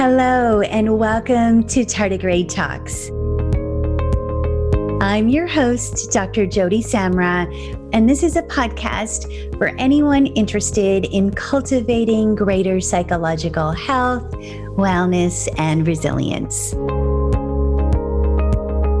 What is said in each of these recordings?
Hello, and welcome to Tardigrade Talks. I'm your host, Dr. Jody Samra, and this is a podcast for anyone interested in cultivating greater psychological health, wellness, and resilience.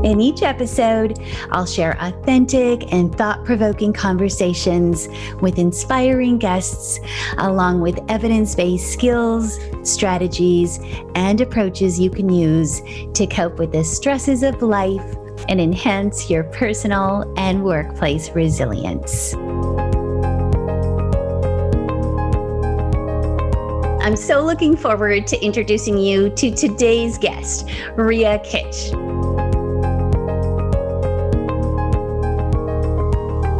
In each episode, I'll share authentic and thought provoking conversations with inspiring guests, along with evidence based skills, strategies, and approaches you can use to cope with the stresses of life and enhance your personal and workplace resilience. I'm so looking forward to introducing you to today's guest, Ria Kitsch.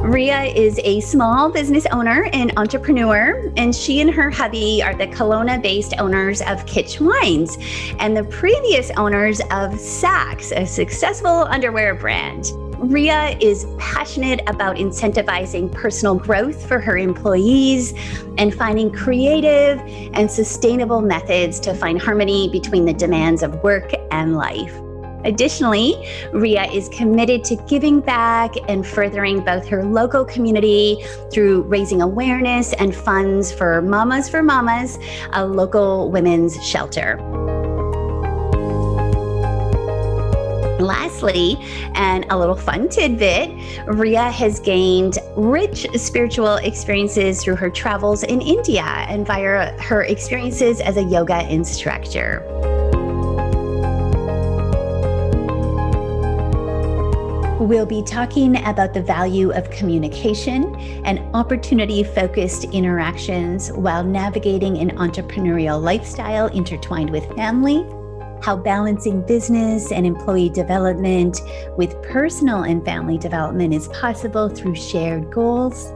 Ria is a small business owner and entrepreneur, and she and her hubby are the Kelowna based owners of Kitsch Wines and the previous owners of Saxx, a successful underwear brand. Ria is passionate about incentivizing personal growth for her employees and finding creative and sustainable methods to find harmony between the demands of work and life. Additionally, Ria is committed to giving back and furthering both her local community through raising awareness and funds for Mamas for Mamas, a local women's shelter. Lastly, and a little fun tidbit, Ria has gained rich spiritual experiences through her travels in India and via her experiences as a yoga instructor. We'll be talking about the value of communication and opportunity focused interactions while navigating an entrepreneurial lifestyle intertwined with family, how balancing business and employee development with personal and family development is possible through shared goals,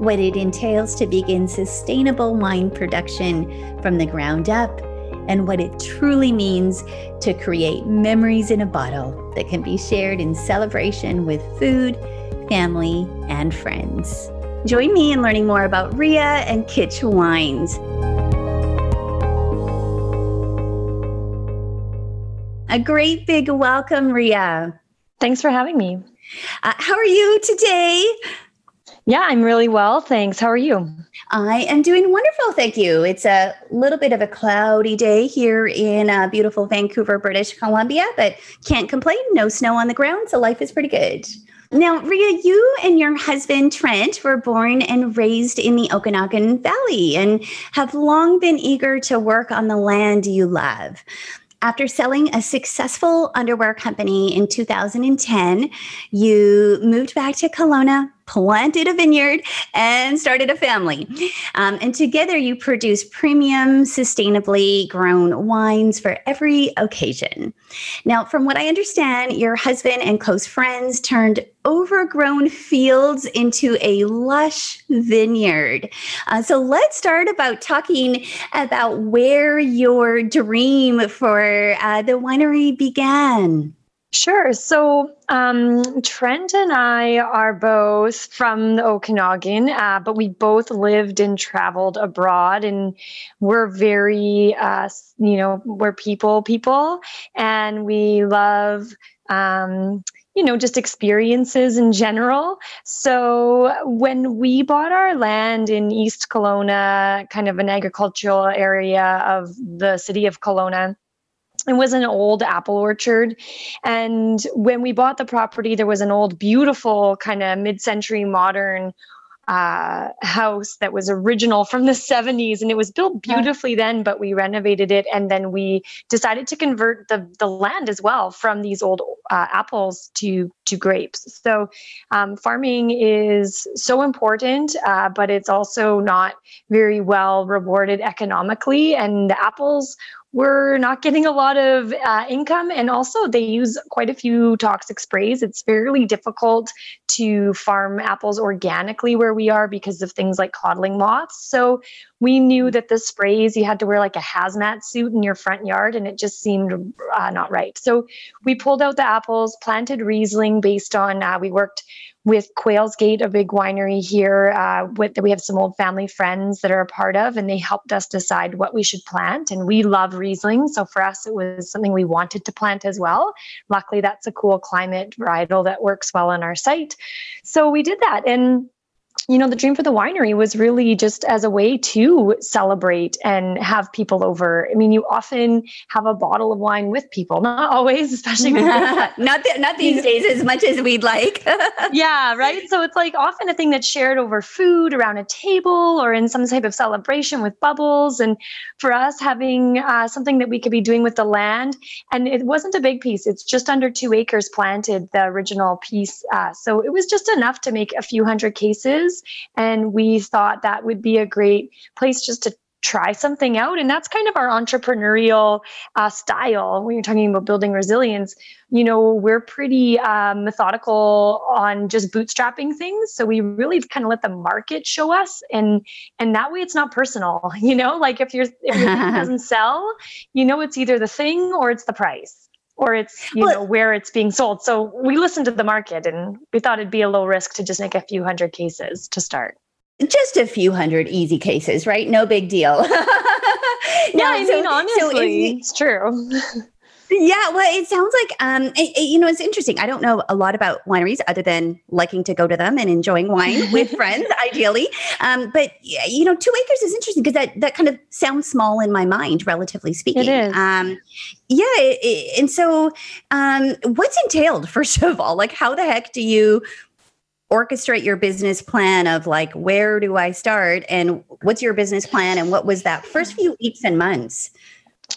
what it entails to begin sustainable wine production from the ground up and what it truly means to create memories in a bottle that can be shared in celebration with food, family, and friends. Join me in learning more about Ria and Kitsch Wines. A great big welcome, Ria. Thanks for having me. Uh, how are you today? Yeah, I'm really well. Thanks. How are you? I am doing wonderful. Thank you. It's a little bit of a cloudy day here in uh, beautiful Vancouver, British Columbia, but can't complain. No snow on the ground, so life is pretty good. Now, Ria, you and your husband Trent were born and raised in the Okanagan Valley and have long been eager to work on the land you love. After selling a successful underwear company in 2010, you moved back to Kelowna, planted a vineyard, and started a family. Um, and together you produce premium, sustainably grown wines for every occasion. Now, from what I understand, your husband and close friends turned overgrown fields into a lush vineyard. Uh, so let's start about talking about where your dream for uh, the winery began. Sure. So um, Trent and I are both from the Okanagan, uh, but we both lived and traveled abroad, and we're very, uh, you know, we're people people, and we love. Um, you know, just experiences in general. So when we bought our land in East Kelowna, kind of an agricultural area of the city of Kelowna, it was an old apple orchard. And when we bought the property, there was an old, beautiful, kind of mid century modern uh, house that was original from the 70s and it was built beautifully then but we renovated it and then we decided to convert the, the land as well from these old uh, apples to to grapes. So um, farming is so important uh, but it's also not very well rewarded economically. And the apples we're not getting a lot of uh, income and also they use quite a few toxic sprays. It's fairly difficult to farm apples organically where we are because of things like codling moths. So we knew that the sprays you had to wear like a hazmat suit in your front yard and it just seemed uh, not right so we pulled out the apples planted riesling based on uh, we worked with Quails Gate, a big winery here. Uh, with that. we have some old family friends that are a part of, and they helped us decide what we should plant. And we love Riesling, so for us, it was something we wanted to plant as well. Luckily, that's a cool climate varietal that works well on our site. So we did that, and you know, the dream for the winery was really just as a way to celebrate and have people over. I mean, you often have a bottle of wine with people, not always, especially not the, not these days as much as we'd like. yeah, right. So it's like often a thing that's shared over food around a table or in some type of celebration with bubbles. And for us, having uh, something that we could be doing with the land, and it wasn't a big piece. It's just under two acres planted, the original piece. Uh, so it was just enough to make a few hundred cases and we thought that would be a great place just to try something out. And that's kind of our entrepreneurial uh, style when you're talking about building resilience. You know, we're pretty uh, methodical on just bootstrapping things. So we really kind of let the market show us, and and that way it's not personal. You know, like if your if your doesn't sell, you know, it's either the thing or it's the price or it's you well, know where it's being sold. So we listened to the market and we thought it'd be a low risk to just make a few hundred cases to start. Just a few hundred easy cases, right? No big deal. no, yeah, I so, mean honestly, so it's true. Yeah, well, it sounds like um, it, it, you know, it's interesting. I don't know a lot about wineries other than liking to go to them and enjoying wine with friends, ideally. Um, but you know, two acres is interesting because that that kind of sounds small in my mind, relatively speaking. It is. Um, yeah, it, and so um, what's entailed first of all? Like, how the heck do you orchestrate your business plan of like where do I start and what's your business plan and what was that first few weeks and months?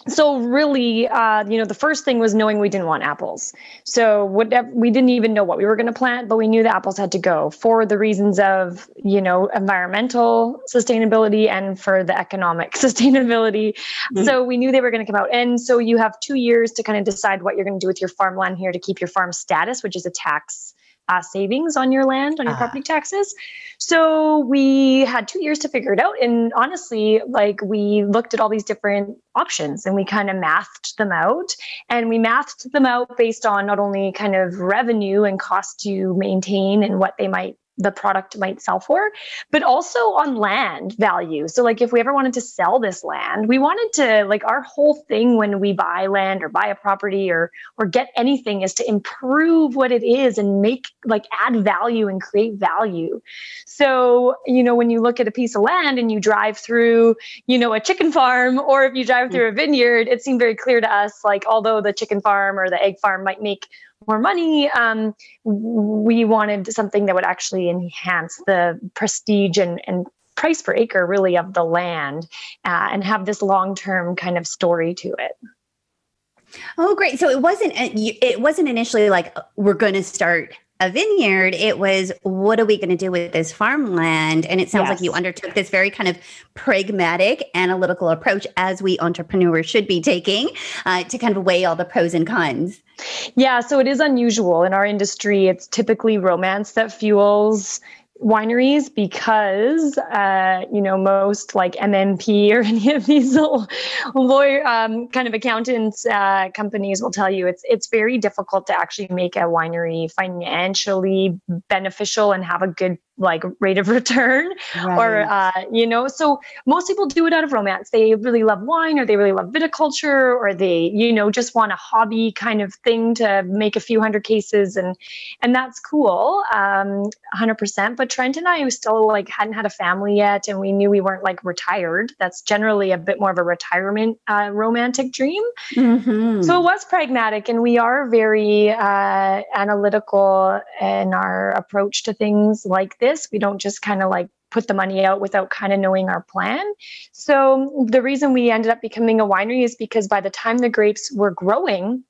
So really uh, you know the first thing was knowing we didn't want apples. So whatever we didn't even know what we were going to plant but we knew the apples had to go for the reasons of you know environmental sustainability and for the economic sustainability. Mm-hmm. so we knew they were going to come out. And so you have two years to kind of decide what you're going to do with your farmland here to keep your farm status which is a tax uh, savings on your land on your uh property taxes. So we had two years to figure it out and honestly like we looked at all these different options and we kind of mathed them out. And we mathed them out based on not only kind of revenue and cost to maintain and what they might the product might sell for, but also on land value. So, like, if we ever wanted to sell this land, we wanted to like our whole thing when we buy land or buy a property or or get anything is to improve what it is and make like add value and create value. So, you know, when you look at a piece of land and you drive through, you know, a chicken farm or if you drive mm. through a vineyard, it seemed very clear to us like although the chicken farm or the egg farm might make more money. Um, we wanted something that would actually enhance the prestige and, and price per acre, really, of the land uh, and have this long term kind of story to it. Oh, great! So it wasn't it wasn't initially like we're going to start a vineyard, it was what are we going to do with this farmland? And it sounds yes. like you undertook this very kind of pragmatic, analytical approach, as we entrepreneurs should be taking, uh, to kind of weigh all the pros and cons. Yeah, so it is unusual in our industry. It's typically romance that fuels wineries because uh, you know most like MNP or any of these lawyer um, kind of accountants uh, companies will tell you it's it's very difficult to actually make a winery financially beneficial and have a good like rate of return right. or uh, you know so most people do it out of romance they really love wine or they really love viticulture or they you know just want a hobby kind of thing to make a few hundred cases and and that's cool um 100% but trent and i we still like hadn't had a family yet and we knew we weren't like retired that's generally a bit more of a retirement uh, romantic dream mm-hmm. so it was pragmatic and we are very uh, analytical in our approach to things like this. We don't just kind of like put the money out without kind of knowing our plan. So the reason we ended up becoming a winery is because by the time the grapes were growing,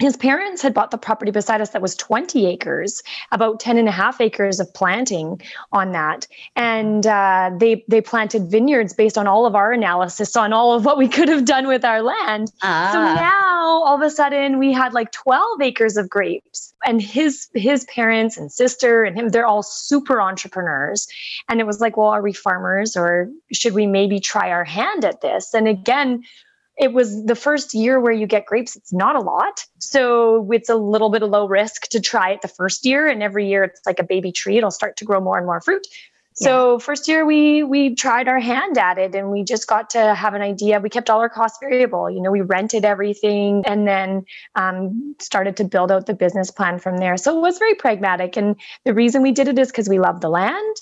his parents had bought the property beside us that was 20 acres about 10 and a half acres of planting on that. And uh, they they planted vineyards based on all of our analysis on all of what we could have done with our land. Ah. so now all of a sudden we had like 12 acres of grapes. And his his parents and sister and him they're all super entrepreneurs. And it was like well are we farmers or should we maybe try our hand at this? And again it was the first year where you get grapes it's not a lot so it's a little bit of low risk to try it the first year and every year it's like a baby tree it'll start to grow more and more fruit so yeah. first year we we tried our hand at it and we just got to have an idea. We kept all our costs variable. You know, we rented everything and then um, started to build out the business plan from there. So it was very pragmatic. And the reason we did it is because we love the land,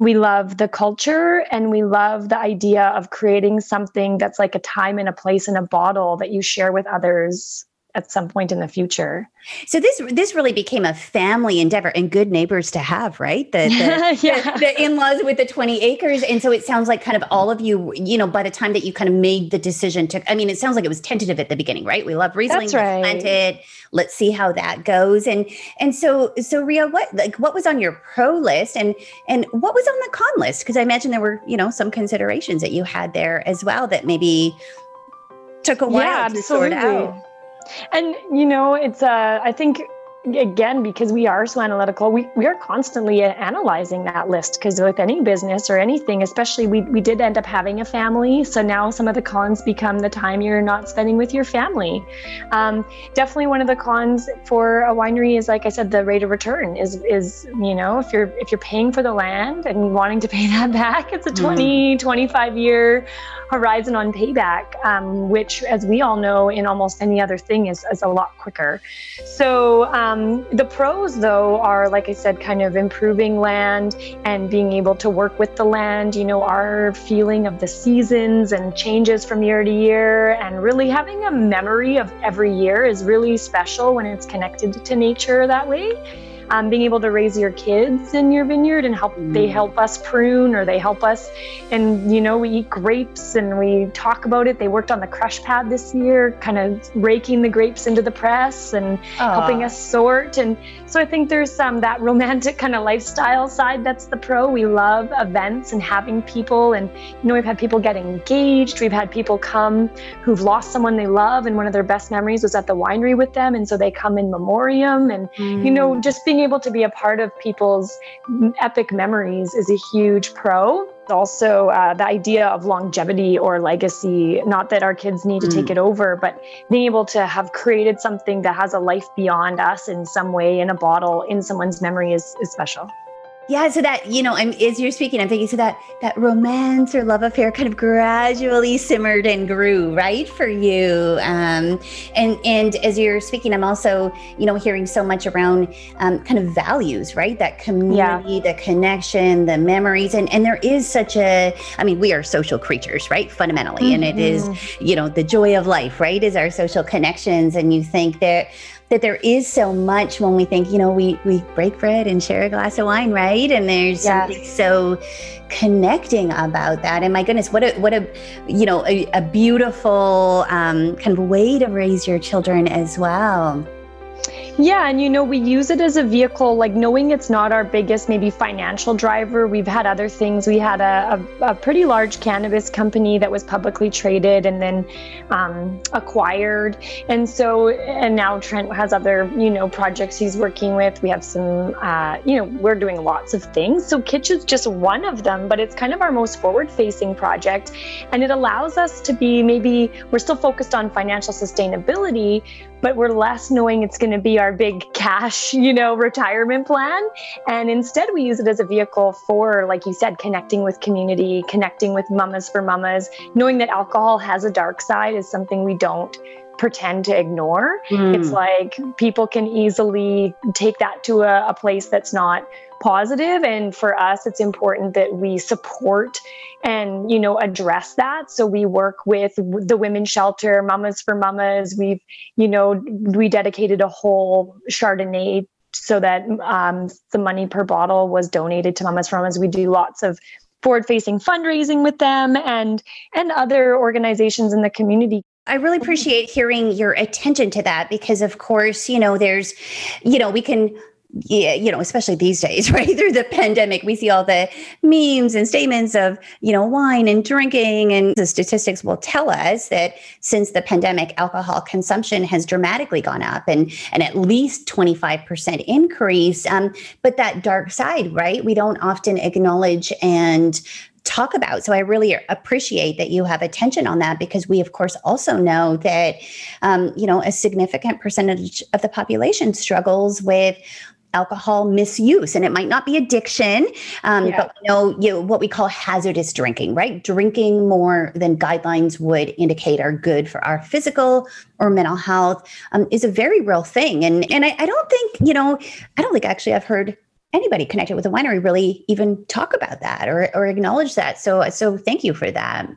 we love the culture, and we love the idea of creating something that's like a time and a place in a bottle that you share with others at some point in the future. So this this really became a family endeavor and good neighbors to have, right? The the, yeah. the, the in-laws with the 20 acres. And so it sounds like kind of all of you, you know, by the time that you kind of made the decision to I mean, it sounds like it was tentative at the beginning, right? We love Riesling, That's right. plant it. Let's see how that goes. And and so so Ria, what like what was on your pro list and and what was on the con list? Because I imagine there were, you know, some considerations that you had there as well that maybe took a while yeah, to absolutely. sort out. And you know, it's uh I think again because we are so analytical we, we are constantly analyzing that list because with any business or anything especially we, we did end up having a family so now some of the cons become the time you're not spending with your family um, definitely one of the cons for a winery is like i said the rate of return is is you know if you're if you're paying for the land and wanting to pay that back it's a mm. 20 mm. 25 year horizon on payback um, which as we all know in almost any other thing is, is a lot quicker so um, um, the pros, though, are like I said, kind of improving land and being able to work with the land. You know, our feeling of the seasons and changes from year to year, and really having a memory of every year is really special when it's connected to nature that way um, being able to raise your kids in your vineyard and help mm. they help us prune or they help us and you know we eat grapes and we talk about it they worked on the crush pad this year kind of raking the grapes into the press and Aww. helping us sort and so i think there's some um, that romantic kind of lifestyle side that's the pro we love events and having people and you know we've had people get engaged we've had people come who've lost someone they love and one of their best memories was at the winery with them and so they come in memoriam and mm. you know mm. just being able to be a part of people's epic memories is a huge pro. Also, uh, the idea of longevity or legacy, not that our kids need to mm. take it over, but being able to have created something that has a life beyond us in some way in a bottle in someone's memory is, is special. Yeah, so that you know, I'm as you're speaking, I'm thinking so that that romance or love affair kind of gradually simmered and grew, right, for you. Um, and and as you're speaking, I'm also you know hearing so much around um, kind of values, right? That community, yeah. the connection, the memories, and and there is such a, I mean, we are social creatures, right, fundamentally, mm-hmm. and it is mm-hmm. you know the joy of life, right, is our social connections, and you think that that there is so much when we think, you know, we we break bread and share a glass of wine, right? And there's yes. something so connecting about that. And my goodness, what a what a you know a, a beautiful um, kind of way to raise your children as well. Yeah, and you know, we use it as a vehicle, like knowing it's not our biggest, maybe financial driver. We've had other things. We had a, a, a pretty large cannabis company that was publicly traded and then um, acquired. And so, and now Trent has other, you know, projects he's working with. We have some, uh, you know, we're doing lots of things. So Kitsch is just one of them, but it's kind of our most forward facing project. And it allows us to be maybe, we're still focused on financial sustainability, but we're less knowing it's going to be our big cash, you know, retirement plan. And instead, we use it as a vehicle for, like you said, connecting with community, connecting with mamas for mamas. Knowing that alcohol has a dark side is something we don't pretend to ignore. Mm. It's like people can easily take that to a, a place that's not positive and for us it's important that we support and you know address that. So we work with the women's shelter mamas for mamas. We've you know we dedicated a whole chardonnay so that um, the money per bottle was donated to mamas for mamas. We do lots of forward facing fundraising with them and and other organizations in the community. I really appreciate hearing your attention to that because, of course, you know, there's, you know, we can yeah, you know, especially these days, right? Through the pandemic, we see all the memes and statements of, you know, wine and drinking. And the statistics will tell us that since the pandemic, alcohol consumption has dramatically gone up and, and at least 25% increase. Um, but that dark side, right? We don't often acknowledge and talk about. So I really appreciate that you have attention on that because we, of course, also know that, um, you know, a significant percentage of the population struggles with alcohol misuse and it might not be addiction um, yeah. but we know you know, what we call hazardous drinking right drinking more than guidelines would indicate are good for our physical or mental health um, is a very real thing and and I, I don't think you know i don't think actually i've heard anybody connected with a winery really even talk about that or, or acknowledge that so so thank you for that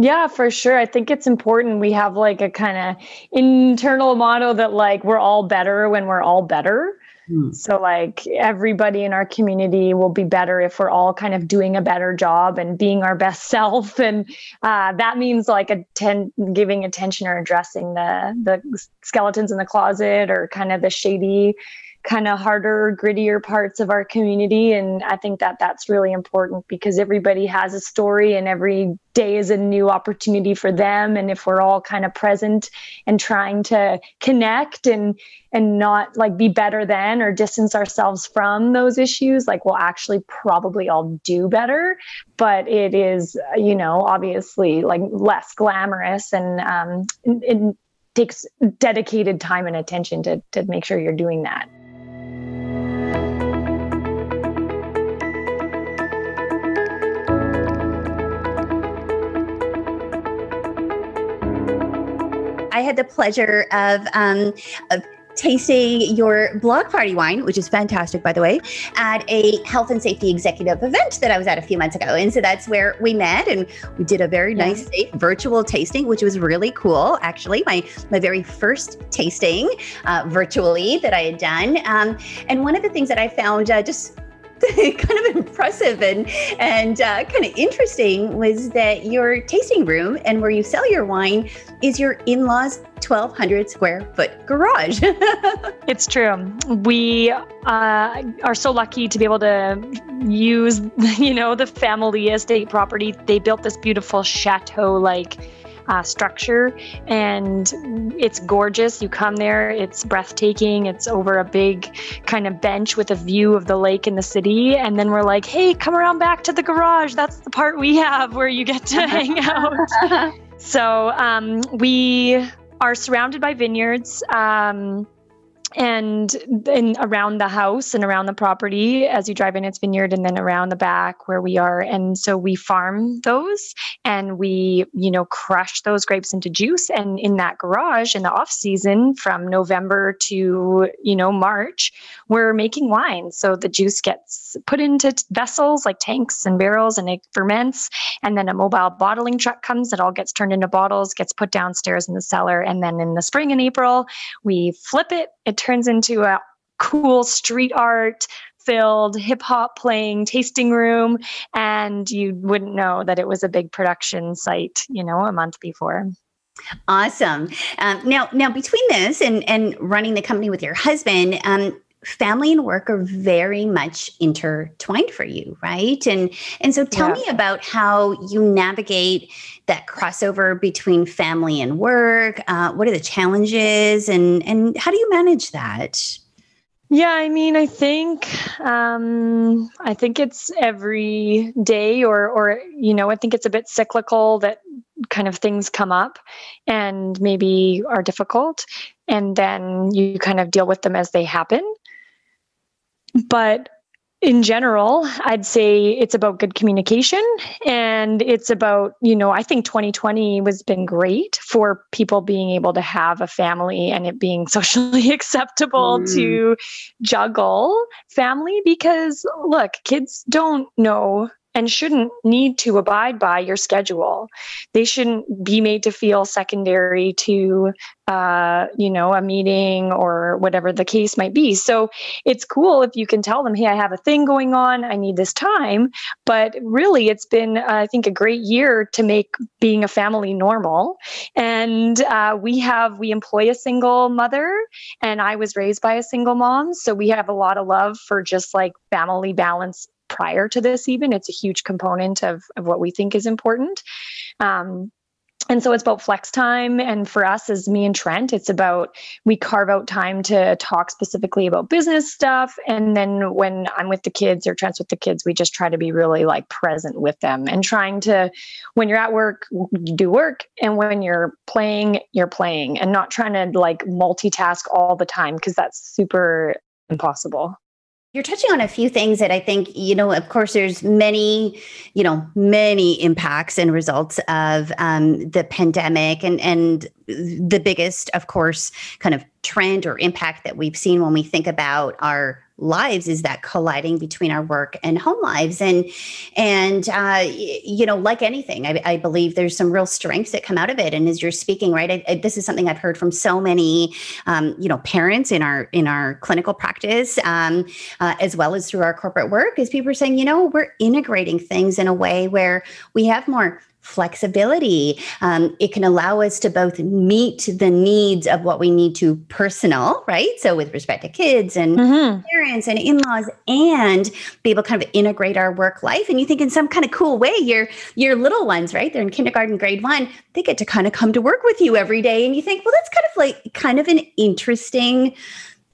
yeah, for sure. I think it's important we have like a kind of internal motto that like we're all better when we're all better. Hmm. So, like, everybody in our community will be better if we're all kind of doing a better job and being our best self. And uh, that means like atten- giving attention or addressing the the skeletons in the closet or kind of the shady kind of harder, grittier parts of our community. And I think that that's really important because everybody has a story and every day is a new opportunity for them. And if we're all kind of present and trying to connect and and not like be better than or distance ourselves from those issues, like we'll actually probably all do better. But it is, you know, obviously like less glamorous and um, it, it takes dedicated time and attention to to make sure you're doing that. I had the pleasure of, um, of tasting your block party wine, which is fantastic, by the way, at a health and safety executive event that I was at a few months ago. And so that's where we met and we did a very yeah. nice virtual tasting, which was really cool. Actually, my, my very first tasting uh, virtually that I had done. Um, and one of the things that I found uh, just kind of impressive and and uh, kind of interesting was that your tasting room and where you sell your wine is your in-laws 1200 square foot garage. It's true. We uh, are so lucky to be able to use you know the family estate property. They built this beautiful chateau like uh, structure and it's gorgeous. You come there, it's breathtaking. It's over a big kind of bench with a view of the lake and the city. And then we're like, hey, come around back to the garage. That's the part we have where you get to hang out. so um, we are surrounded by vineyards. Um, and then around the house and around the property as you drive in its vineyard and then around the back where we are. And so we farm those and we you know crush those grapes into juice. And in that garage in the off season from november to you know march we're making wine. So the juice gets put into vessels like tanks and barrels and it ferments. And then a mobile bottling truck comes. It all gets turned into bottles gets put downstairs in the cellar. And then in the spring and april we flip it. It turns into a cool street art filled hip hop playing tasting room and you wouldn't know that it was a big production site you know a month before. Awesome. Um, now now between this and and running the company with your husband um, family and work are very much intertwined for you right and and so tell yeah. me about how you navigate that crossover between family and work uh, what are the challenges and and how do you manage that yeah, I mean, I think um, I think it's every day, or or you know, I think it's a bit cyclical that kind of things come up and maybe are difficult, and then you kind of deal with them as they happen. But in general, I'd say it's about good communication and it's about, you know, I think 2020 was been great for people being able to have a family and it being socially acceptable mm. to juggle family because look, kids don't know and shouldn't need to abide by your schedule. They shouldn't be made to feel secondary to, uh, you know, a meeting or whatever the case might be. So it's cool if you can tell them, hey, I have a thing going on, I need this time. But really, it's been, uh, I think, a great year to make being a family normal. And uh, we have, we employ a single mother, and I was raised by a single mom. So we have a lot of love for just like family balance prior to this even it's a huge component of, of what we think is important um, and so it's about flex time. And for us, as me and Trent, it's about we carve out time to talk specifically about business stuff. And then when I'm with the kids or Trent's with the kids, we just try to be really like present with them and trying to, when you're at work, you do work. And when you're playing, you're playing and not trying to like multitask all the time because that's super impossible. You're touching on a few things that I think, you know, of course, there's many, you know, many impacts and results of um, the pandemic. And, and the biggest, of course, kind of trend or impact that we've seen when we think about our lives is that colliding between our work and home lives. And and uh, you know like anything I, I, believe there's some real strengths that come out of it. And as you're speaking right I, I, this is something i've heard from so many um, you know parents in our in our clinical practice um, uh, as well as through our corporate work is people are saying you know we're integrating things in a way where we have more flexibility. Um, it can allow us to both meet the needs of what we need to personal, right? So with respect to kids and mm-hmm. parents and in-laws, and be able to kind of integrate our work life. And you think in some kind of cool way, your your little ones, right? They're in kindergarten, grade one, they get to kind of come to work with you every day. And you think, well, that's kind of like kind of an interesting,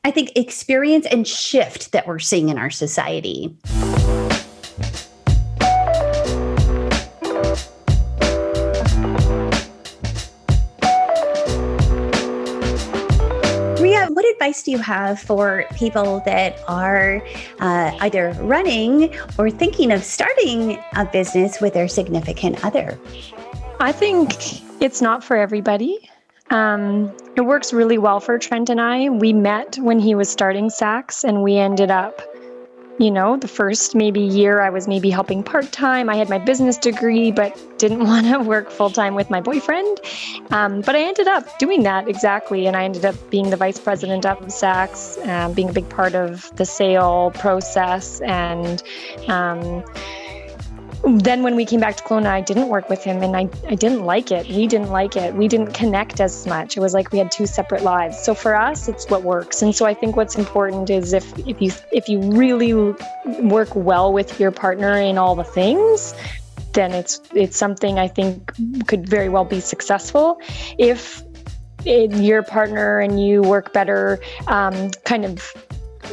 I think, experience and shift that we're seeing in our society. Advice do you have for people that are uh, either running or thinking of starting a business with their significant other? I think it's not for everybody. Um, it works really well for Trent and I. We met when he was starting Saxx, and we ended up you know, the first maybe year I was maybe helping part time. I had my business degree, but didn't want to work full time with my boyfriend. Um, but I ended up doing that exactly. And I ended up being the vice president of Saxx, uh, being a big part of the sale process and, um, then when we came back to Kelowna, I didn't work with him and I, I didn't like it. He didn't like it. We didn't connect as much. It was like we had two separate lives. So for us, it's what works. And so I think what's important is if, if you if you really work well with your partner in all the things, then it's it's something I think could very well be successful. If it, your partner and you work better um, kind of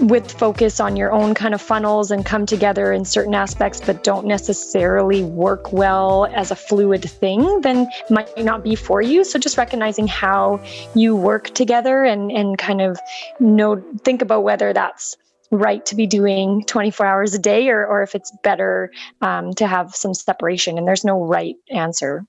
with focus on your own kind of funnels and come together in certain aspects but don't necessarily work well as a fluid thing then might not be for you. So just recognizing how you work together and and kind of know think about whether that's right to be doing 24 hours a day or, or if it's better um, to have some separation and there's no right answer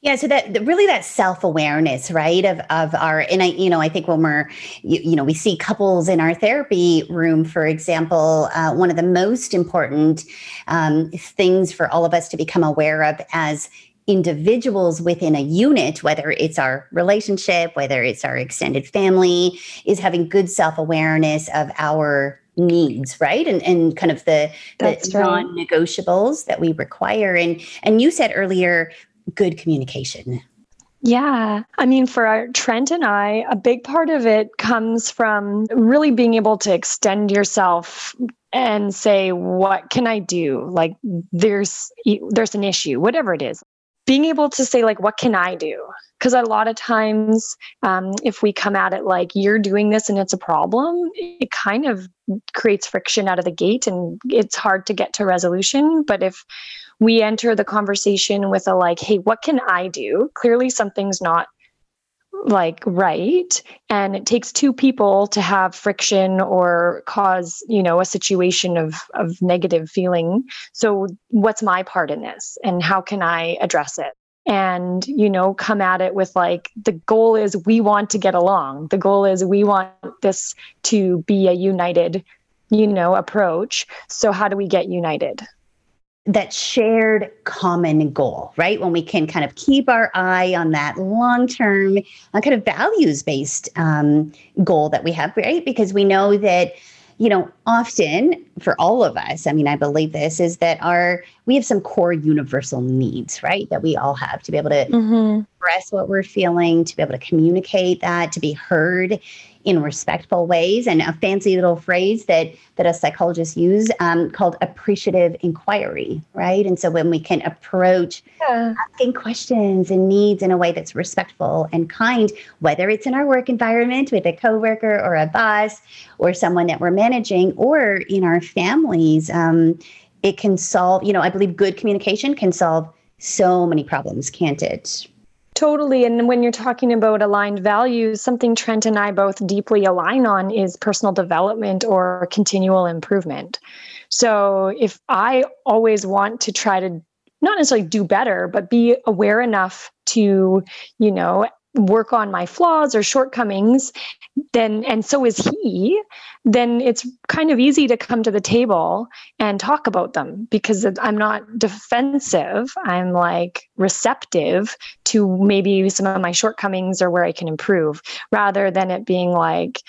yeah, so that really that self awareness, right, of of our and I, you know, I think when we're, you, you know, we see couples in our therapy room, for example, uh, one of the most important um, things for all of us to become aware of as individuals within a unit, whether it's our relationship, whether it's our extended family, is having good self awareness of our needs right? And and kind of the, the non-negotiables that we require. And and you said earlier good communication? Yeah. I mean, for our, Trent and I, a big part of it comes from really being able to extend yourself and say, what can I do? Like there's, there's an issue, whatever it is. Being able to say, like, what can I do? Because a lot of times, um, if we come at it like you're doing this and it's a problem, it kind of creates friction out of the gate and it's hard to get to resolution. But if we enter the conversation with a like, hey, what can I do? Clearly, something's not like right. And it takes two people to have friction or cause you know a situation of of negative feeling. So what's my part in this? And how can i address it? And you know come at it with like the goal is we want to get along. The goal is we want this to be a united you know approach. So how do we get united that shared common goal, right? When we can kind of keep our eye on that long term, uh, kind of values based um, goal that we have, right? Because we know that, you know, often for all of us, I mean, I believe this is that our, we have some core universal needs, right? That we all have to be able to mm-hmm. express what we're feeling, to be able to communicate that, to be heard in respectful ways. And a fancy little phrase that that a psychologist use um, called appreciative inquiry right? And so when we can approach yeah. asking questions and needs in a way that's respectful and kind whether it's in our work environment with a coworker or a boss or someone that we're managing or in our families um, it can solve you know i believe good communication can solve so many problems can't it Totally. And when you're talking about aligned values, something Trent and I both deeply align on is personal development or continual improvement. So if I always want to try to not necessarily do better, but be aware enough to, you know, work on my flaws or shortcomings then and so is he then it's kind of easy to come to the table and talk about them because i'm not defensive. I'm like receptive to maybe some of my shortcomings or where i can improve rather than it being like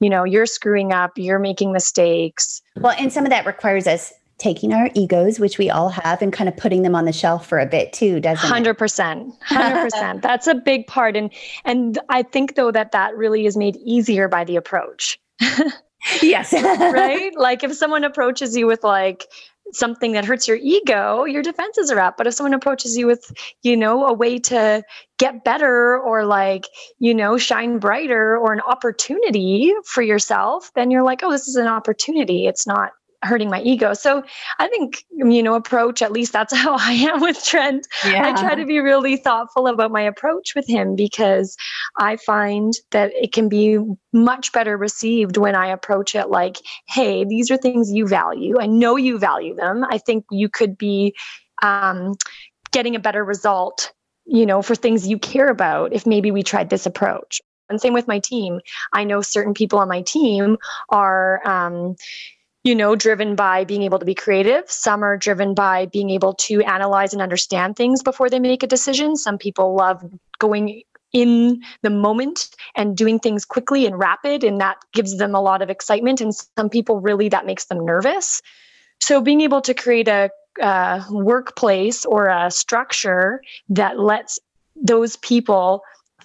you know you're screwing up you're making mistakes. Well and some of that requires us taking our egos, which we all have, and kind of putting them on the shelf for a bit too, doesn't 100%, it? 100%. 100%. That's a big part. And, and I think though that that really is made easier by the approach. yes. right? Like if someone approaches you with like, something that hurts your ego, your defenses are up. But if someone approaches you with, you know, a way to get better or like, you know, shine brighter or an opportunity for yourself, then you're like, oh, this is an opportunity. It's not hurting my ego. So I think, you know, approach, at least that's how I am with Trent. Yeah. I try to be really thoughtful about my approach with him because I find that it can be much better received when I approach it like, hey, these are things you value. I know you value them. I think you could be um, getting a better result, you know, for things you care about if maybe we tried this approach. And same with my team. I know certain people on my team are, um, you know, driven by being able to be creative. Some are driven by being able to analyze and understand things before they make a decision. Some people love going in the moment and doing things quickly and rapid, and that gives them a lot of excitement. And some people really that makes them nervous. So, being able to create a workplace or a structure that lets those people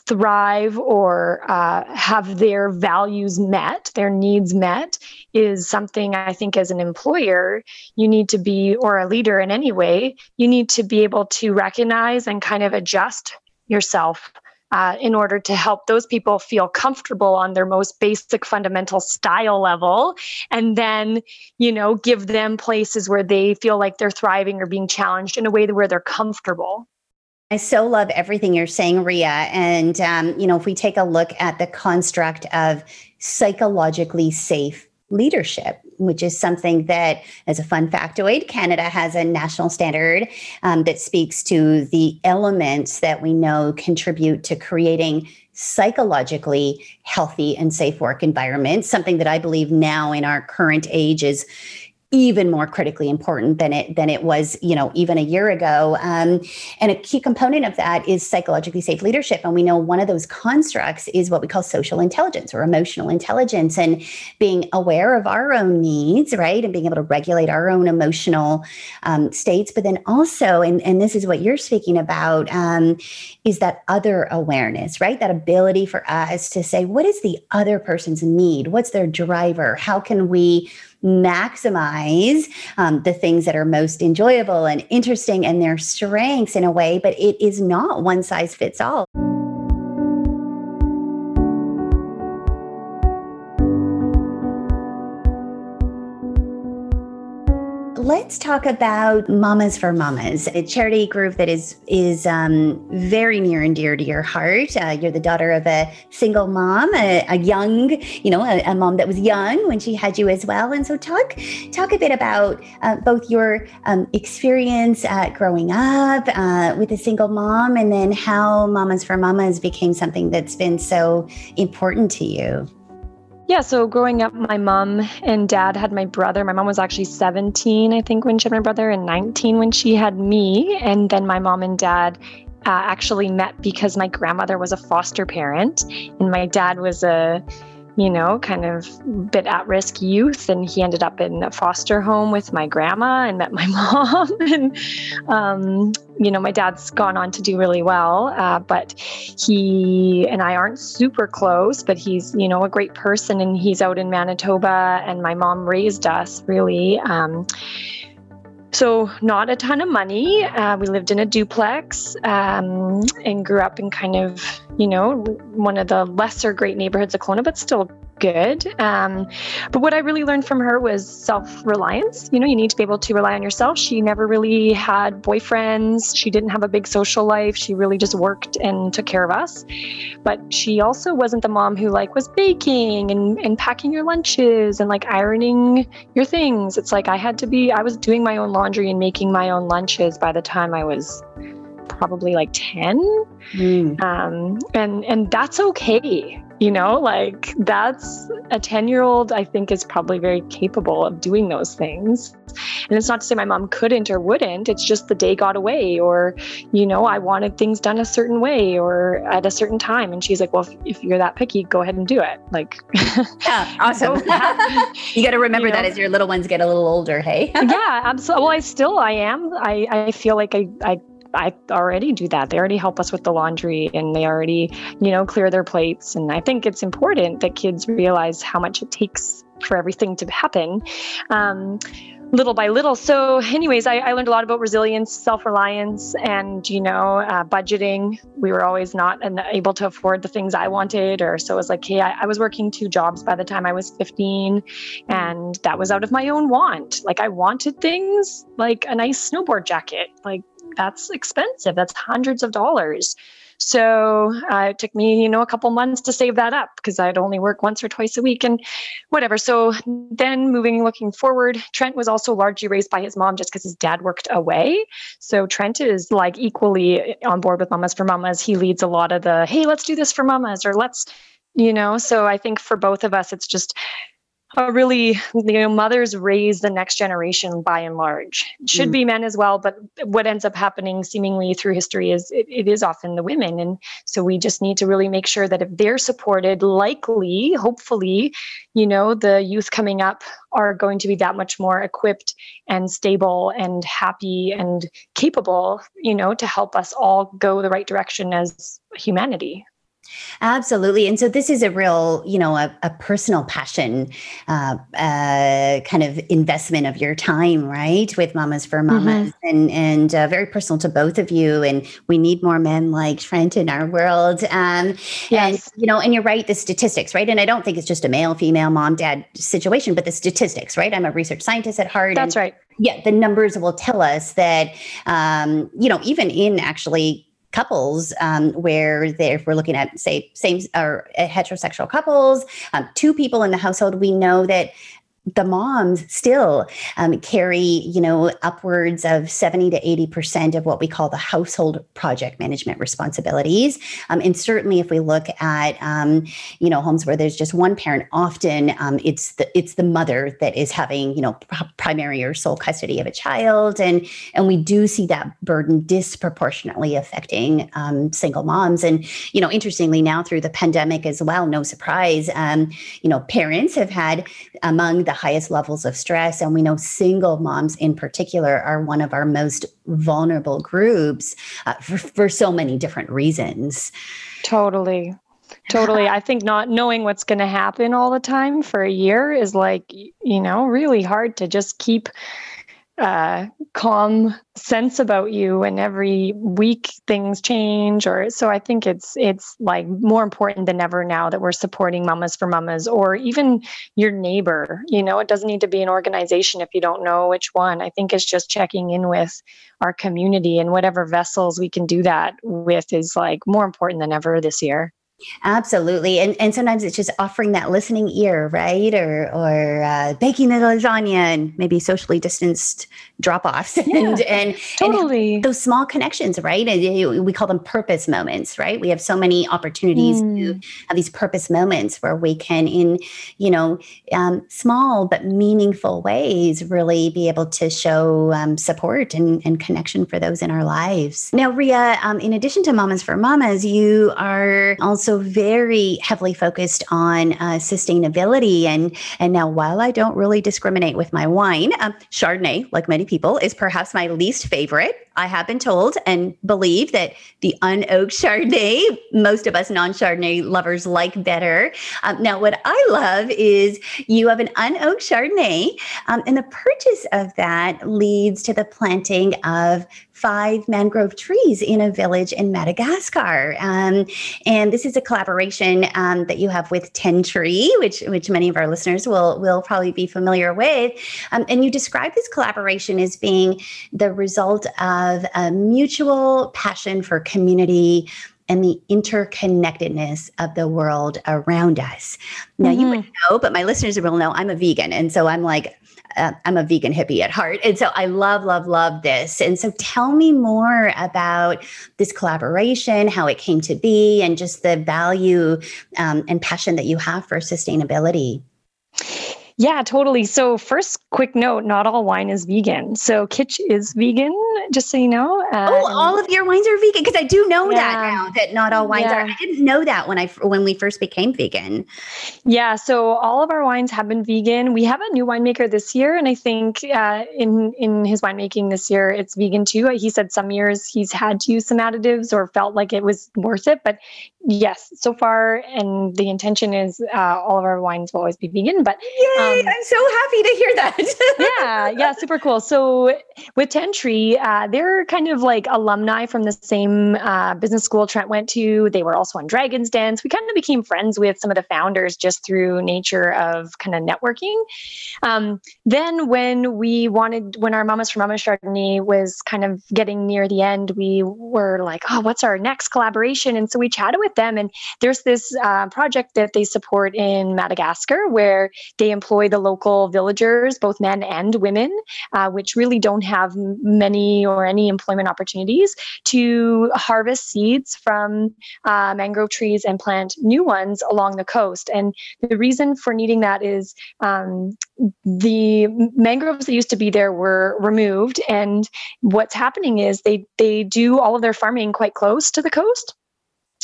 thrive or uh, have their values met, their needs met, is something I think as an employer, you need to be, or a leader in any way, you need to be able to recognize and kind of adjust yourself. Uh, in order to help those people feel comfortable on their most basic fundamental style level and then you know give them places where they feel like they're thriving or being challenged in a way where they're comfortable I so love everything you're saying, Ria. And, um, you know, if we take a look at the construct of psychologically safe leadership, which is something that, as a fun factoid, Canada has a national standard um, that speaks to the elements that we know contribute to creating psychologically healthy and safe work environments. Something that I believe now in our current age is even more critically important than it than it was you know even a year ago. Um, and a key component of that is psychologically safe leadership. And we know one of those constructs is what we call social intelligence or emotional intelligence and being aware of our own needs right? And being able to regulate our own emotional um, states. But then also and, and this is what you're speaking about um, is that other awareness right? That ability for us to say what is the other person's need? What's their driver? How can we maximize um, the things that are most enjoyable and interesting and their strengths in a way, but it is not one size fits all. Let's talk about Mamas for Mamas, a charity group that is is um, very near and dear to your heart. Uh, you're the daughter of a single mom, a, a young, you know, a, a, mom that was young when she had you as well. And so, talk talk a bit about uh, both your um, experience uh, growing up uh, with a single mom, and then how Mamas for Mamas became something that's been so important to you. Yeah, so growing up, my mom and dad had my brother. My mom was actually 17, I think, when she had my brother, and 19 when she had me. And then my mom and dad uh, actually met because my grandmother was a foster parent, and my dad was a you know, kind of bit at risk youth. And he ended up in a foster home with my grandma and met my mom. and, um, you know, my dad's gone on to do really well, uh, but he and I aren't super close, but he's, you know, a great person and he's out in Manitoba and my mom raised us really. Um, so, not a ton of money. Uh, we lived in a duplex um, and grew up in kind of, you know, one of the lesser great neighborhoods of Kelowna, but still good. Um, but what I really learned from her was self reliance. You know, you need to be able to rely on yourself. She never really had boyfriends, she didn't have a big social life. She really just worked and took care of us. But she also wasn't the mom who like was baking and, and packing your lunches and like ironing your things. It's like I had to be, I was doing my own laundry and making my own lunches by the time I was probably like 10 mm. um, and and that's okay you know like that's a 10 year old i think is probably very capable of doing those things. And it's not to say my mom couldn't or wouldn't it's just the day got away or you know i wanted things done a certain way or at a certain time. And she's like well if, if you're that picky go ahead and do it. Like yeah awesome. you got to remember you know? that as your little ones get a little older hey? Yeah absolutely well i still i am i i feel like i i I already do that. They already help us with the laundry and they already, you know, clear their plates. And I think it's important that kids realize how much it takes for everything to happen. Um, little by little. So, anyways, I, I, learned a lot about resilience, self reliance, and you know, uh, budgeting. We were always not able to afford the things I wanted, or so it was like, hey, I, I, was working two jobs by the time I was 15, and that was out of my own want. Like, I wanted things like a nice snowboard jacket, like that's expensive. That's hundreds of dollars. So uh, it took me, you know, a couple months to save that up because I'd only work once or twice a week and whatever. So then moving, looking forward, Trent was also largely raised by his mom just because his dad worked away. So Trent is like equally on board with Mamas for Mamas. He leads a lot of the, hey, let's do this for mamas or let's, you know, so I think for both of us, it's just a really you know mothers raise the next generation by and large. It should mm. be men as well but what ends up happening seemingly through history is it, it is often the women. And so we just need to really make sure that if they're supported likely hopefully you know the youth coming up are going to be that much more equipped and stable and happy and capable you know to help us all go the right direction as humanity Absolutely. And so this is a real, you know, a, a personal passion, uh, uh, kind of investment of your time, right? With Mamas for Mamas mm-hmm. and, and uh, very personal to both of you. And we need more men like Trent in our world. Um, yes. And, you know, and you're right, the statistics, right? And I don't think it's just a male, female, mom, dad situation, but the statistics, right? I'm a research scientist at heart. That's right. Yeah, the numbers will tell us that, um, you know, even in actually couples um, where if we're looking at say same or heterosexual couples um, two people in the household we know that the moms still um, carry, you know, upwards of 70 to 80% of what we call the household project management responsibilities. Um, and certainly if we look at, um, you know, homes where there's just one parent, often um, it's the it's the mother that is having, you know, primary or sole custody of a child. And, and we do see that burden disproportionately affecting um, single moms. And, you know, interestingly now through the pandemic as well, no surprise, um, you know, parents have had among the highest levels of stress. And we know single moms in particular are one of our most vulnerable groups uh, for, for so many different reasons. Totally. Totally. I think not knowing what's going to happen all the time for a year is like, you know, really hard to just keep uh, calm sense about you and every week things change or so i think it's it's like more important than ever now that we're supporting mamas for mamas or even your neighbor you know it doesn't need to be an organization if you don't know which one. I think it's just checking in with our community and whatever vessels we can do that with is like more important than ever this year Absolutely, and and sometimes it's just offering that listening ear, right? Or or uh, baking the lasagna and maybe socially distanced drop offs, yeah, and and totally and those small connections, right? And we call them purpose moments, right? We have so many opportunities mm. to have these purpose moments where we can, in you know, um, small but meaningful ways, really be able to show um, support and, and connection for those in our lives. Now, Ria, um, in addition to Mamas for Mamas, you are also also very heavily focused on uh, sustainability. And and now, while I don't really discriminate with my wine, um, Chardonnay, like many people, is perhaps my least favorite. I have been told and believe that the unoaked Chardonnay, most of us non Chardonnay lovers like better. Um, now, what I love is you have an unoaked Chardonnay, um, and the purchase of that leads to the planting of five mangrove trees in a village in Madagascar. Um, and this is a collaboration um, that you have with Tentree, which which many of our listeners will will probably be familiar with. Um, and you describe this collaboration as being the result of a mutual passion for community and the interconnectedness of the world around us. Now, mm-hmm. you would know, but my listeners will know I'm a vegan. And so I'm like, uh, I'm a vegan hippie at heart. And so I love, love, love this. And so tell me more about this collaboration, how it came to be, and just the value um, and passion that you have for sustainability. Yeah, totally. So, first, quick note not all wine is vegan. So, Kitsch is vegan, just so you know. Uh, oh, all of your wines are vegan? Because I do know yeah. that now that not all wines yeah. are. I didn't know that when I when we first became vegan. Yeah, so all of our wines have been vegan. We have a new winemaker this year, and I think uh, in in his winemaking this year, it's vegan too. He said some years he's had to use some additives or felt like it was worth it, but yes, so far, and the intention is uh, all of our wines will always be vegan. But Yay! Um, I'm so happy to hear that. yeah, yeah, super cool. So with Tentree, uh, they're kind of like alumni from the same uh, business school Trent went to. They were also on Dragons' Den. We kind of became friends with some of the founders just through nature of kind of networking. Um, then when we wanted, when our Mamas from Mama Chardonnay was kind of getting near the end, we were like, oh, what's our next collaboration? And so we chatted with them, and there's this uh, project that they support in Madagascar where they employ employ the local villagers, both men and women, uh, which really don't have many or any employment opportunities, to harvest seeds from uh, mangrove trees and plant new ones along the coast. And the reason for needing that is um, the mangroves that used to be there were removed, and what's happening is they they do all of their farming quite close to the coast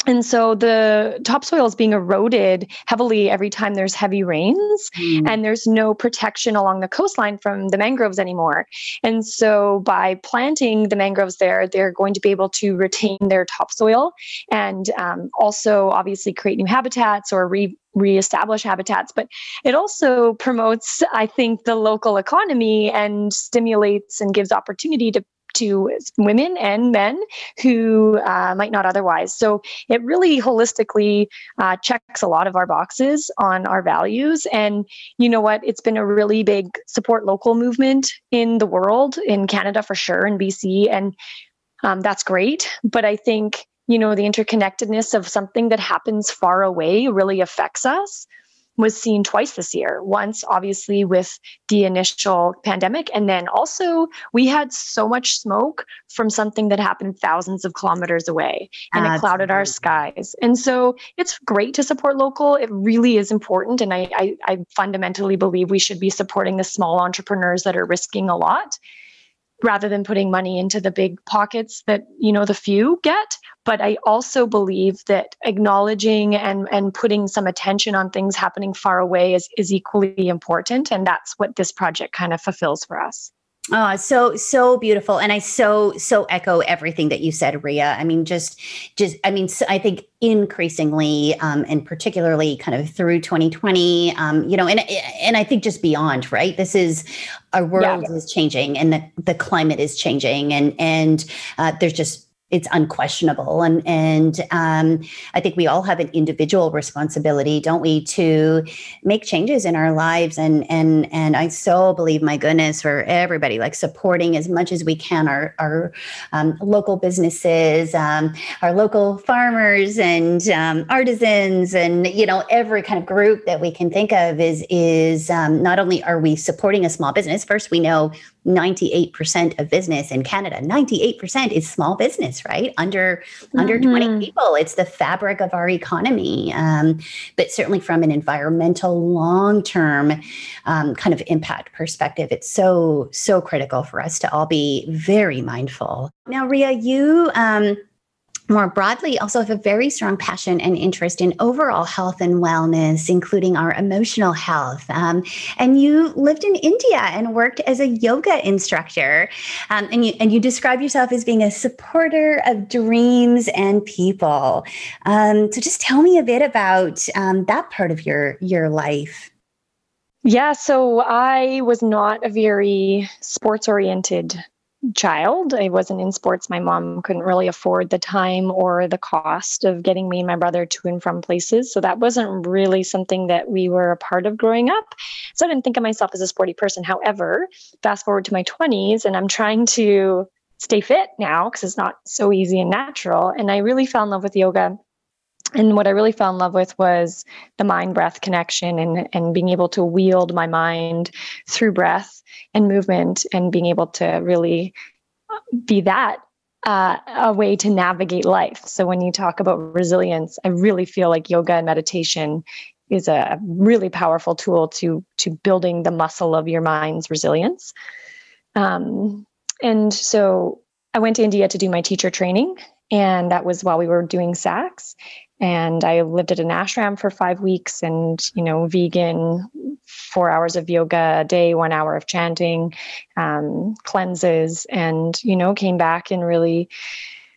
and so the topsoil is being eroded heavily every time there's heavy rains mm. and there's no protection along the coastline from the mangroves anymore and so by planting the mangroves there they're going to be able to retain their topsoil and um, also obviously create new habitats or re reestablish habitats but it also promotes i think the local economy and stimulates and gives opportunity to to women and men who uh, might not otherwise. So it really holistically uh, checks a lot of our boxes on our values. And you know what? It's been a really big support local movement in the world, in Canada for sure, in BC. And um, that's great. But I think you know the interconnectedness of something that happens far away really affects us was seen twice this year. Once, obviously, with the initial pandemic, and then also we had so much smoke from something that happened thousands of kilometers away and it clouded our skies. And so it's great to support local. It really is important. And I, I, I fundamentally believe we should be supporting the small entrepreneurs that are risking a lot rather than putting money into the big pockets that you know the few get. But i also believe that acknowledging and and putting some attention on things happening far away is is equally important. And that's what this project kind of fulfills for us Oh, so so beautiful, and I so so echo everything that you said, Ria. I mean, just just I mean, I think increasingly, um, and particularly kind of through 2020, um, you know, and and I think just beyond, right? This is our world yeah. is changing, and the the climate is changing, and and uh, there's just it's unquestionable. And and um, i think we all have an individual responsibility don't we to make changes in our lives. And and and i so believe my goodness for everybody like supporting as much as we can our our um, local businesses um, our local farmers and um, artisans. And you know every kind of group that we can think of is is um, not only are we supporting a small business first we know 98% of business in Canada. 98% is small business, right? Under mm-hmm. under 20 people. It's the fabric of our economy. Um, but certainly from an environmental long-term um, kind of impact perspective, it's so, so critical for us to all be very mindful. Now, Ria, you um, more broadly also have a very strong passion and interest in overall health and wellness, including our emotional health. Um, and you lived in India and worked as a yoga instructor. Um, and you and you describe yourself as being a supporter of dreams and people. Um, so just tell me a bit about um, that part of your your life. Yeah, so I was not a very sports oriented child. I wasn't in sports. My mom couldn't really afford the time or the cost of getting me and my brother to and from places. So that wasn't really something that we were a part of growing up. So I didn't think of myself as a sporty person. However, fast forward to my 20s, and I'm trying to stay fit now because it's not so easy and natural. And I really fell in love with yoga and what I really fell in love with was the mind breath connection and, and being able to wield my mind through breath and movement and being able to really be that uh, a way to navigate life. So when you talk about resilience, I really feel like yoga and meditation is a really powerful tool to to building the muscle of your mind's resilience. Um, and so I went to India to do my teacher training, and that was while we were doing Saxx and I lived at an ashram for five weeks and, you know, vegan, four hours of yoga a day, one hour of chanting, um, cleanses, and, you know, came back and really.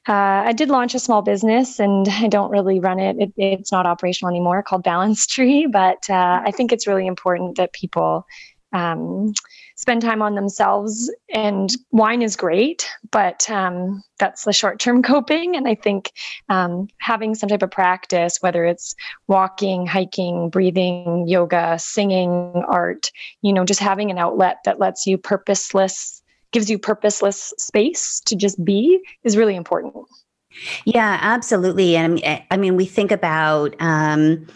Uh, I did launch a small business and I don't really run it. it it's not operational anymore called Balance Tree, but uh, I think it's really important that people um, spend time on themselves. And wine is great, but um, that's the short term coping. And I think um, having some type of practice, whether it's walking, hiking, breathing, yoga, singing, art, you know, just having an outlet that lets you purposeless, gives you purposeless space to just be is really important. Yeah, absolutely. And I mean, we think about, um,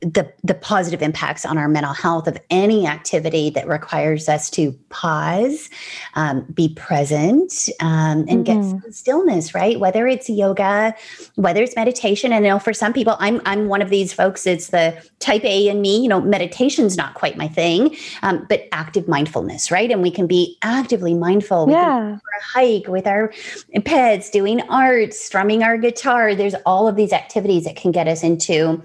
the the positive impacts on our mental health of any activity that requires us to pause, um, be present, um, and mm-hmm. get stillness. Right, whether it's yoga, whether it's meditation, and you know, for some people, I'm I'm one of these folks. It's the type A in me. You know, meditation's not quite my thing, um, but active mindfulness, right? And we can be actively mindful. Yeah. For a hike with our pets, doing art, strumming our guitar. There's all of these activities that can get us into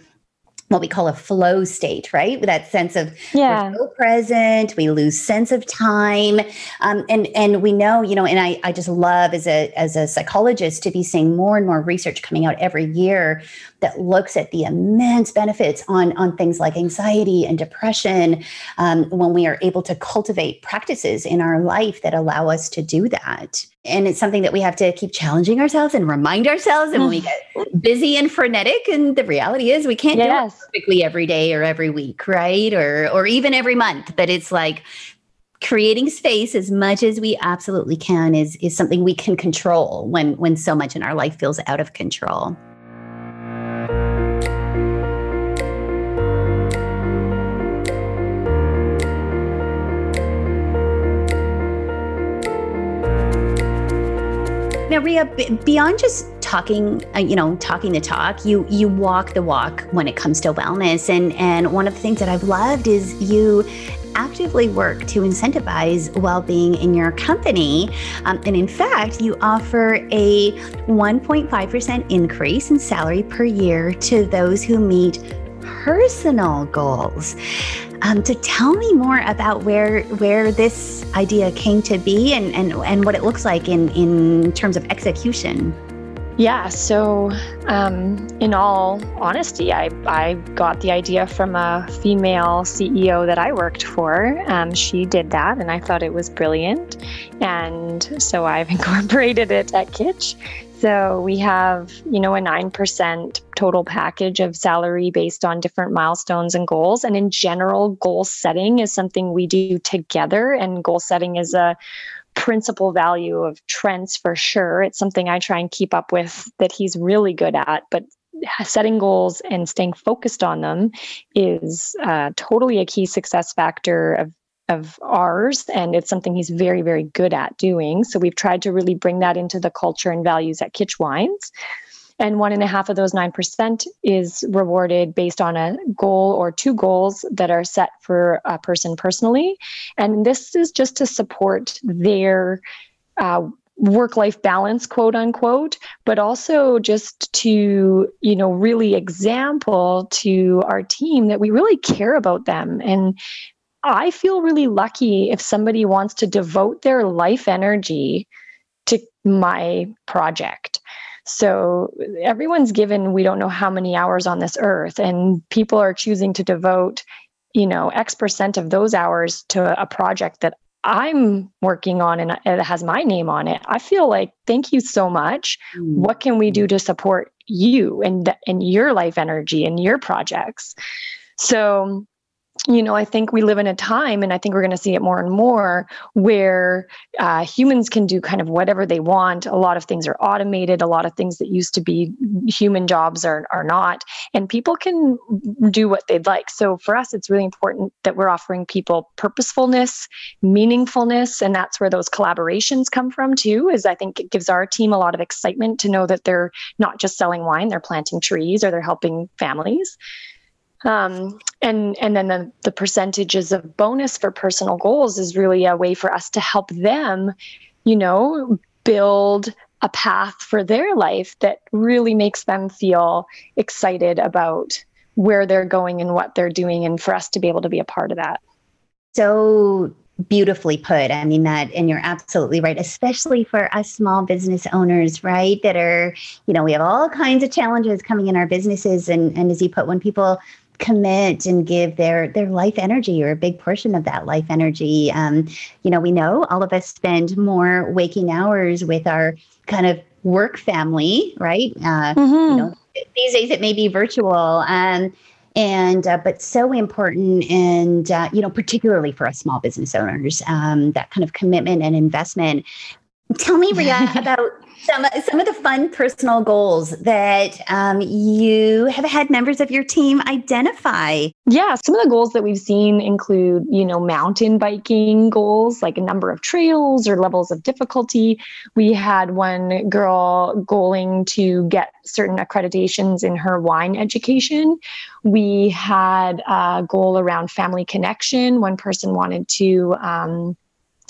what we call a flow state, right? With that sense of yeah. we're so present, we lose sense of time, um, and and we know, you know, and I I just love as a as a psychologist to be seeing more and more research coming out every year that looks at the immense benefits on on things like anxiety and depression um, when we are able to cultivate practices in our life that allow us to do that. And it's something that we have to keep challenging ourselves and remind ourselves and when we get busy and frenetic and the reality is we can't yes. do it perfectly every day or every week right? Or or even every month. But it's like creating space as much as we absolutely can is is something we can control when when so much in our life feels out of control Now, Ria, beyond just talking, uh, you know, talking the talk, you you walk the walk when it comes to wellness, and and one of the things that I've loved is you actively work to incentivize well-being in your company, um, and in fact, you offer a 1.5% increase in salary per year to those who meet personal goals. Um, to tell me more about where where this idea came to be and, and, and what it looks like in, in terms of execution. Yeah, so um, in all honesty, I, I got the idea from a female CEO that I worked for. Um, she did that, and I thought it was brilliant. And so I've incorporated it at Kitsch. So we have, you know, a 9% total package of salary based on different milestones and goals. And in general, goal setting is something we do together. And goal setting is a principal value of Trent's for sure. It's something I try and keep up with that he's really good at. But setting goals and staying focused on them is uh, totally a key success factor of of ours and it's something he's very very good at doing. So we've tried to really bring that into the culture and values at kitsch wines. And one and a half of those 9% is rewarded based on a goal or two goals that are set for a person personally. And this is just to support their uh, work life balance quote unquote but also just to you know really example to our team that we really care about them. And i feel really lucky if somebody wants to devote their life energy to my project so everyone's given we don't know how many hours on this earth and people are choosing to devote you know x percent of those hours to a project that I'm working on and it has my name on it. I feel like thank you so much. Mm. What can we do to support you and and your life energy and your projects? So you know, I think we live in a time, and I think we're going to see it more and more, where uh, humans can do kind of whatever they want. A lot of things are automated. A lot of things that used to be human jobs are are not, and people can do what they'd like. So for us, it's really important that we're offering people purposefulness, meaningfulness, and that's where those collaborations come from too. Is I think it gives our team a lot of excitement to know that they're not just selling wine; they're planting trees or they're helping families. Um, and and then the, the percentages of bonus for personal goals is really a way for us to help them, you know, build a path for their life that really makes them feel excited about where they're going and what they're doing and for us to be able to be a part of that. So beautifully put. I mean that and you're absolutely right, especially for us small business owners, right? That are, you know, we have all kinds of challenges coming in our businesses and and as you put when people commit and give their their life energy or a big portion of that life energy. Um, you know we know all of us spend more waking hours with our kind of work family right? Uh, mm-hmm. you know these days it may be virtual um, and uh, but so important and uh, you know particularly for us small business owners um, that kind of commitment and investment. Tell me ria about some some of the fun personal goals that um, you have had members of your team identify. Yeah, some of the goals that we've seen include, you know, mountain biking goals, like a number of trails or levels of difficulty. We had one girl goaling to get certain accreditations in her wine education. We had a goal around family connection. One person wanted to um,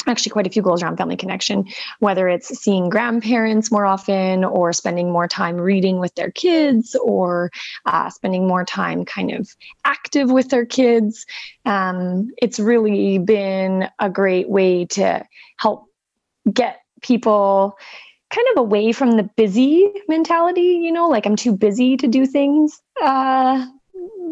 actually quite a few goals around family connection, whether it's seeing grandparents more often or spending more time reading with their kids or uh, spending more time kind of active with their kids. Um, it's really been a great way to help get people kind of away from the busy mentality, you know, like I'm too busy to do things. Uh,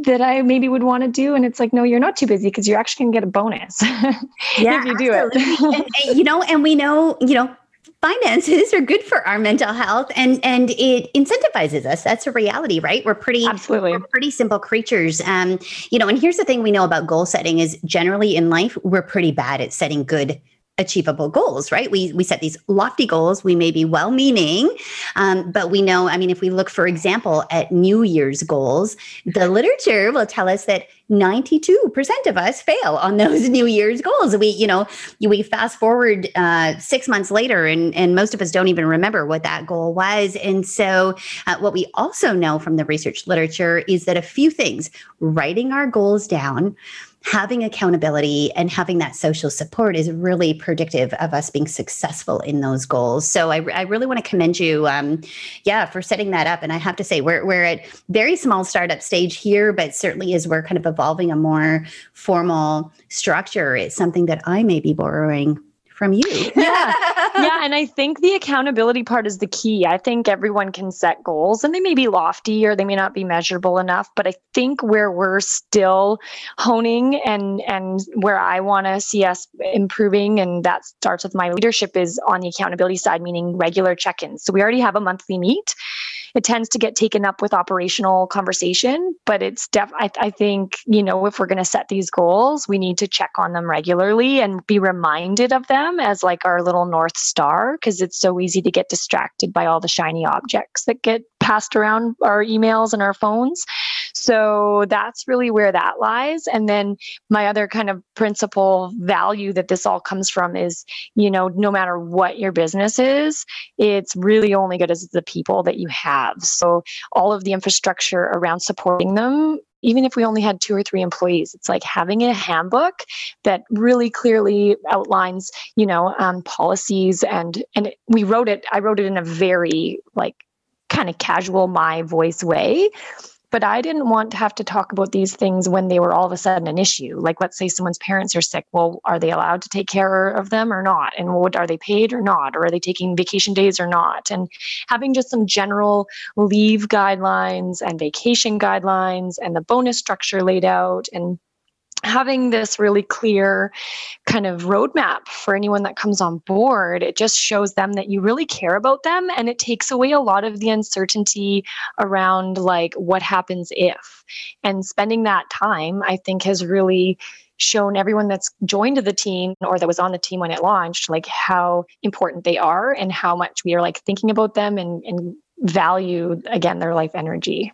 that I maybe would want to do. And it's like, no, you're not too busy because you're actually going to get a bonus yeah, if you do it. and, and, you know, and we know, you know, finances are good for our mental health and and it incentivizes us that's a reality right we're pretty absolutely we're pretty simple creatures um you know and here's the thing we know about goal setting is generally in life we're pretty bad at setting good achievable goals, right? We we set these lofty goals. We may be well-meaning, um, but we know. I mean, if we look, for example, at New Year's goals, the literature will tell us that 92% of us fail on those New Year's goals. We, you know, we fast forward uh, six months later, and and most of us don't even remember what that goal was. And so, uh, what we also know from the research literature is that a few things: writing our goals down having accountability and having that social support is really predictive of us being successful in those goals. So I, I really want to commend you, um, yeah, for setting that up. And I have to say, we're, we're at very small startup stage here, but certainly as we're kind of evolving a more formal structure, it's something that I may be borrowing from you. yeah. Yeah. And I think the accountability part is the key. I think everyone can set goals and they may be lofty or they may not be measurable enough. But I think where we're still honing and and where I want to see us improving, and that starts with my leadership, is on the accountability side, meaning regular check-ins. So we already have a monthly meet it tends to get taken up with operational conversation but it's def I, I think you know if we're going to set these goals we need to check on them regularly and be reminded of them as like our little north star because it's so easy to get distracted by all the shiny objects that get passed around our emails and our phones so that's really where that lies and then my other kind of principal value that this all comes from is you know no matter what your business is it's really only good as the people that you have. So all of the infrastructure around supporting them even if we only had two or three employees it's like having a handbook that really clearly outlines you know um, policies and and we wrote it i wrote it in a very like kind of casual my voice way but I didn't want to have to talk about these things when they were all of a sudden an issue. Like, let's say someone's parents are sick. Well, are they allowed to take care of them or not? And what are they paid or not? Or are they taking vacation days or not? And having just some general leave guidelines and vacation guidelines and the bonus structure laid out and having this really clear kind of roadmap for anyone that comes on board, it just shows them that you really care about them and it takes away a lot of the uncertainty around like what happens if. And spending that time, I think, has really shown everyone that's joined the team or that was on the team when it launched like how important they are and how much we are like thinking about them and, and value again their life energy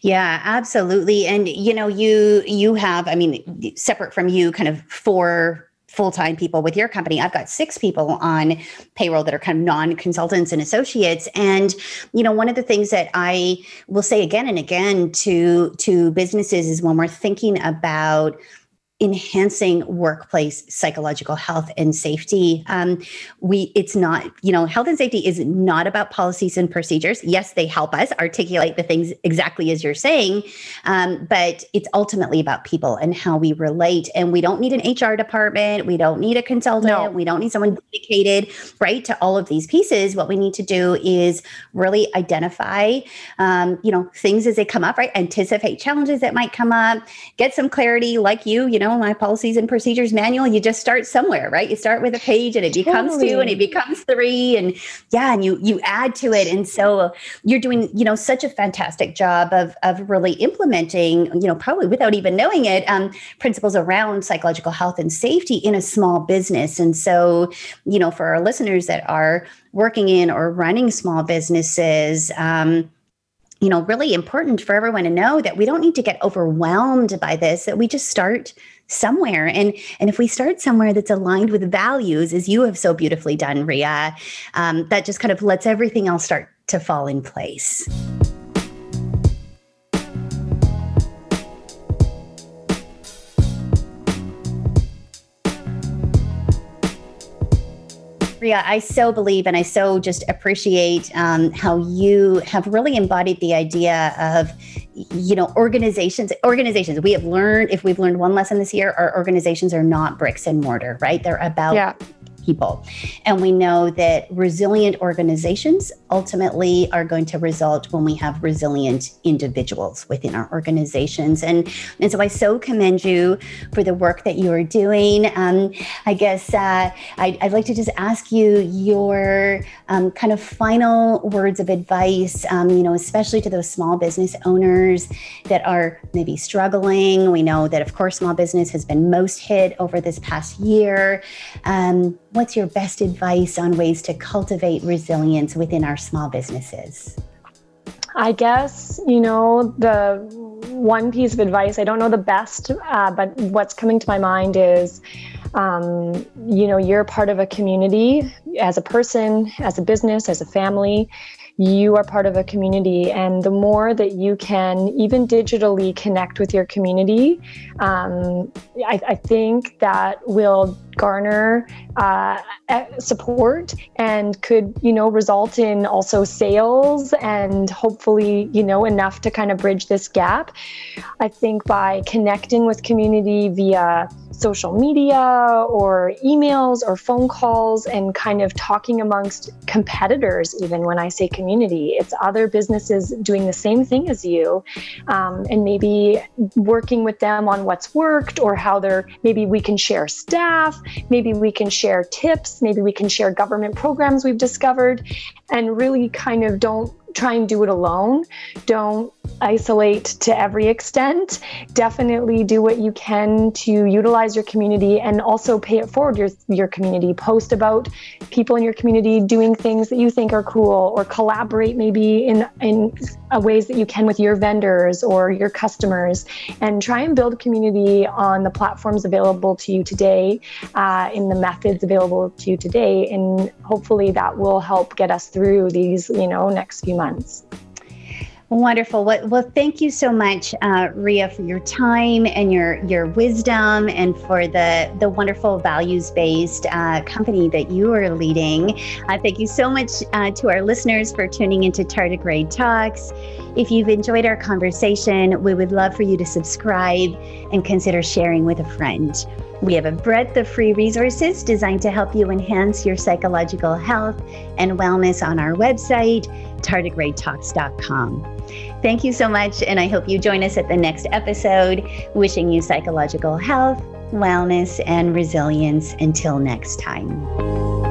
yeah, absolutely. And you know, you you have, I mean, separate from you, kind of four full-time people with your company i've got six people on payroll that are kind of non-consultants and associates and you know one of the things that i will say again and again to to businesses is when we're thinking about enhancing workplace psychological health and safety. Um, we it's not you know health and safety is not about policies and procedures. Yes they help us articulate the things exactly as you're saying um, but it's ultimately about people and how we relate. And we don't need an hr department. We don't need a consultant. No. we don't need someone dedicated right to all of these pieces. What we need to do is really identify um, you know things as they come up right? Anticipate challenges that might come up. Get some clarity like you you know know, my policies and procedures manual, you just start somewhere, right? You start with a page and it becomes two and it becomes three. And yeah, and you you add to it. And so you're doing, you know, such a fantastic job of of really implementing, you know, probably without even knowing it, um, principles around psychological health and safety in a small business. And so, you know, for our listeners that are working in or running small businesses, um, you know, really important for everyone to know that we don't need to get overwhelmed by this, that we just start somewhere. And and if we start somewhere that's aligned with values as you have so beautifully done ria um, that just kind of lets everything else start to fall in place Ria, I so believe and I so just appreciate um, how you have really embodied the idea of, you know, organizations. Organizations. We have learned, if we've learned one lesson this year, our organizations are not bricks and mortar, right? They're about yeah people. And we know that resilient organizations ultimately are going to result when we have resilient individuals within our organizations. And, and so I so commend you for the work that you are doing. Um, I guess uh, I'd, I'd, like to just ask you your um, kind of final words of advice, um, you know, especially to those small business owners that are maybe struggling. We know that, of course, small business has been most hit over this past year. Um, what's your best advice on ways to cultivate resilience within our small businesses? I guess, you know, the one piece of advice, I don't know the best, uh, but what's coming to my mind is, um, you know, you're part of a community as a person, as a business, as a family you are part of a community. And the more that you can, even digitally, connect with your community, um, I, I, think that will garner uh, support and could, you know, result in also sales and hopefully, you know, enough to kind of bridge this gap. I think by connecting with community via social media or emails or phone calls and kind of talking amongst competitors, even when I say community, it's other businesses doing the same thing as you. Um, and maybe working with them on what's worked or how they're, maybe we can share staff, maybe we can share tips, maybe we can share government programs we've discovered, and really kind of don't try and do it alone. Don't isolate to every extent. Definitely do what you can to utilize your community and also pay it forward your your community. Post about people in your community doing things that you think are cool or collaborate maybe in in ways that you can with your vendors or your customers and try and build community on the platforms available to you today uh, in the methods available to you today and hopefully that will help get us through these you know next few months Wonderful. Well, thank you so much, uh, Ria, for your time and your your wisdom, and for the the wonderful values based uh, company that you are leading. Uh, thank you so much uh, to our listeners for tuning into Tardigrade Talks. If you've enjoyed our conversation, we would love for you to subscribe and consider sharing with a friend. We have a breadth of free resources designed to help you enhance your psychological health and wellness on our website, tardigradetalks.com. Thank you so much, and I hope you join us at the next episode. Wishing you psychological health, wellness, and resilience. Until next time.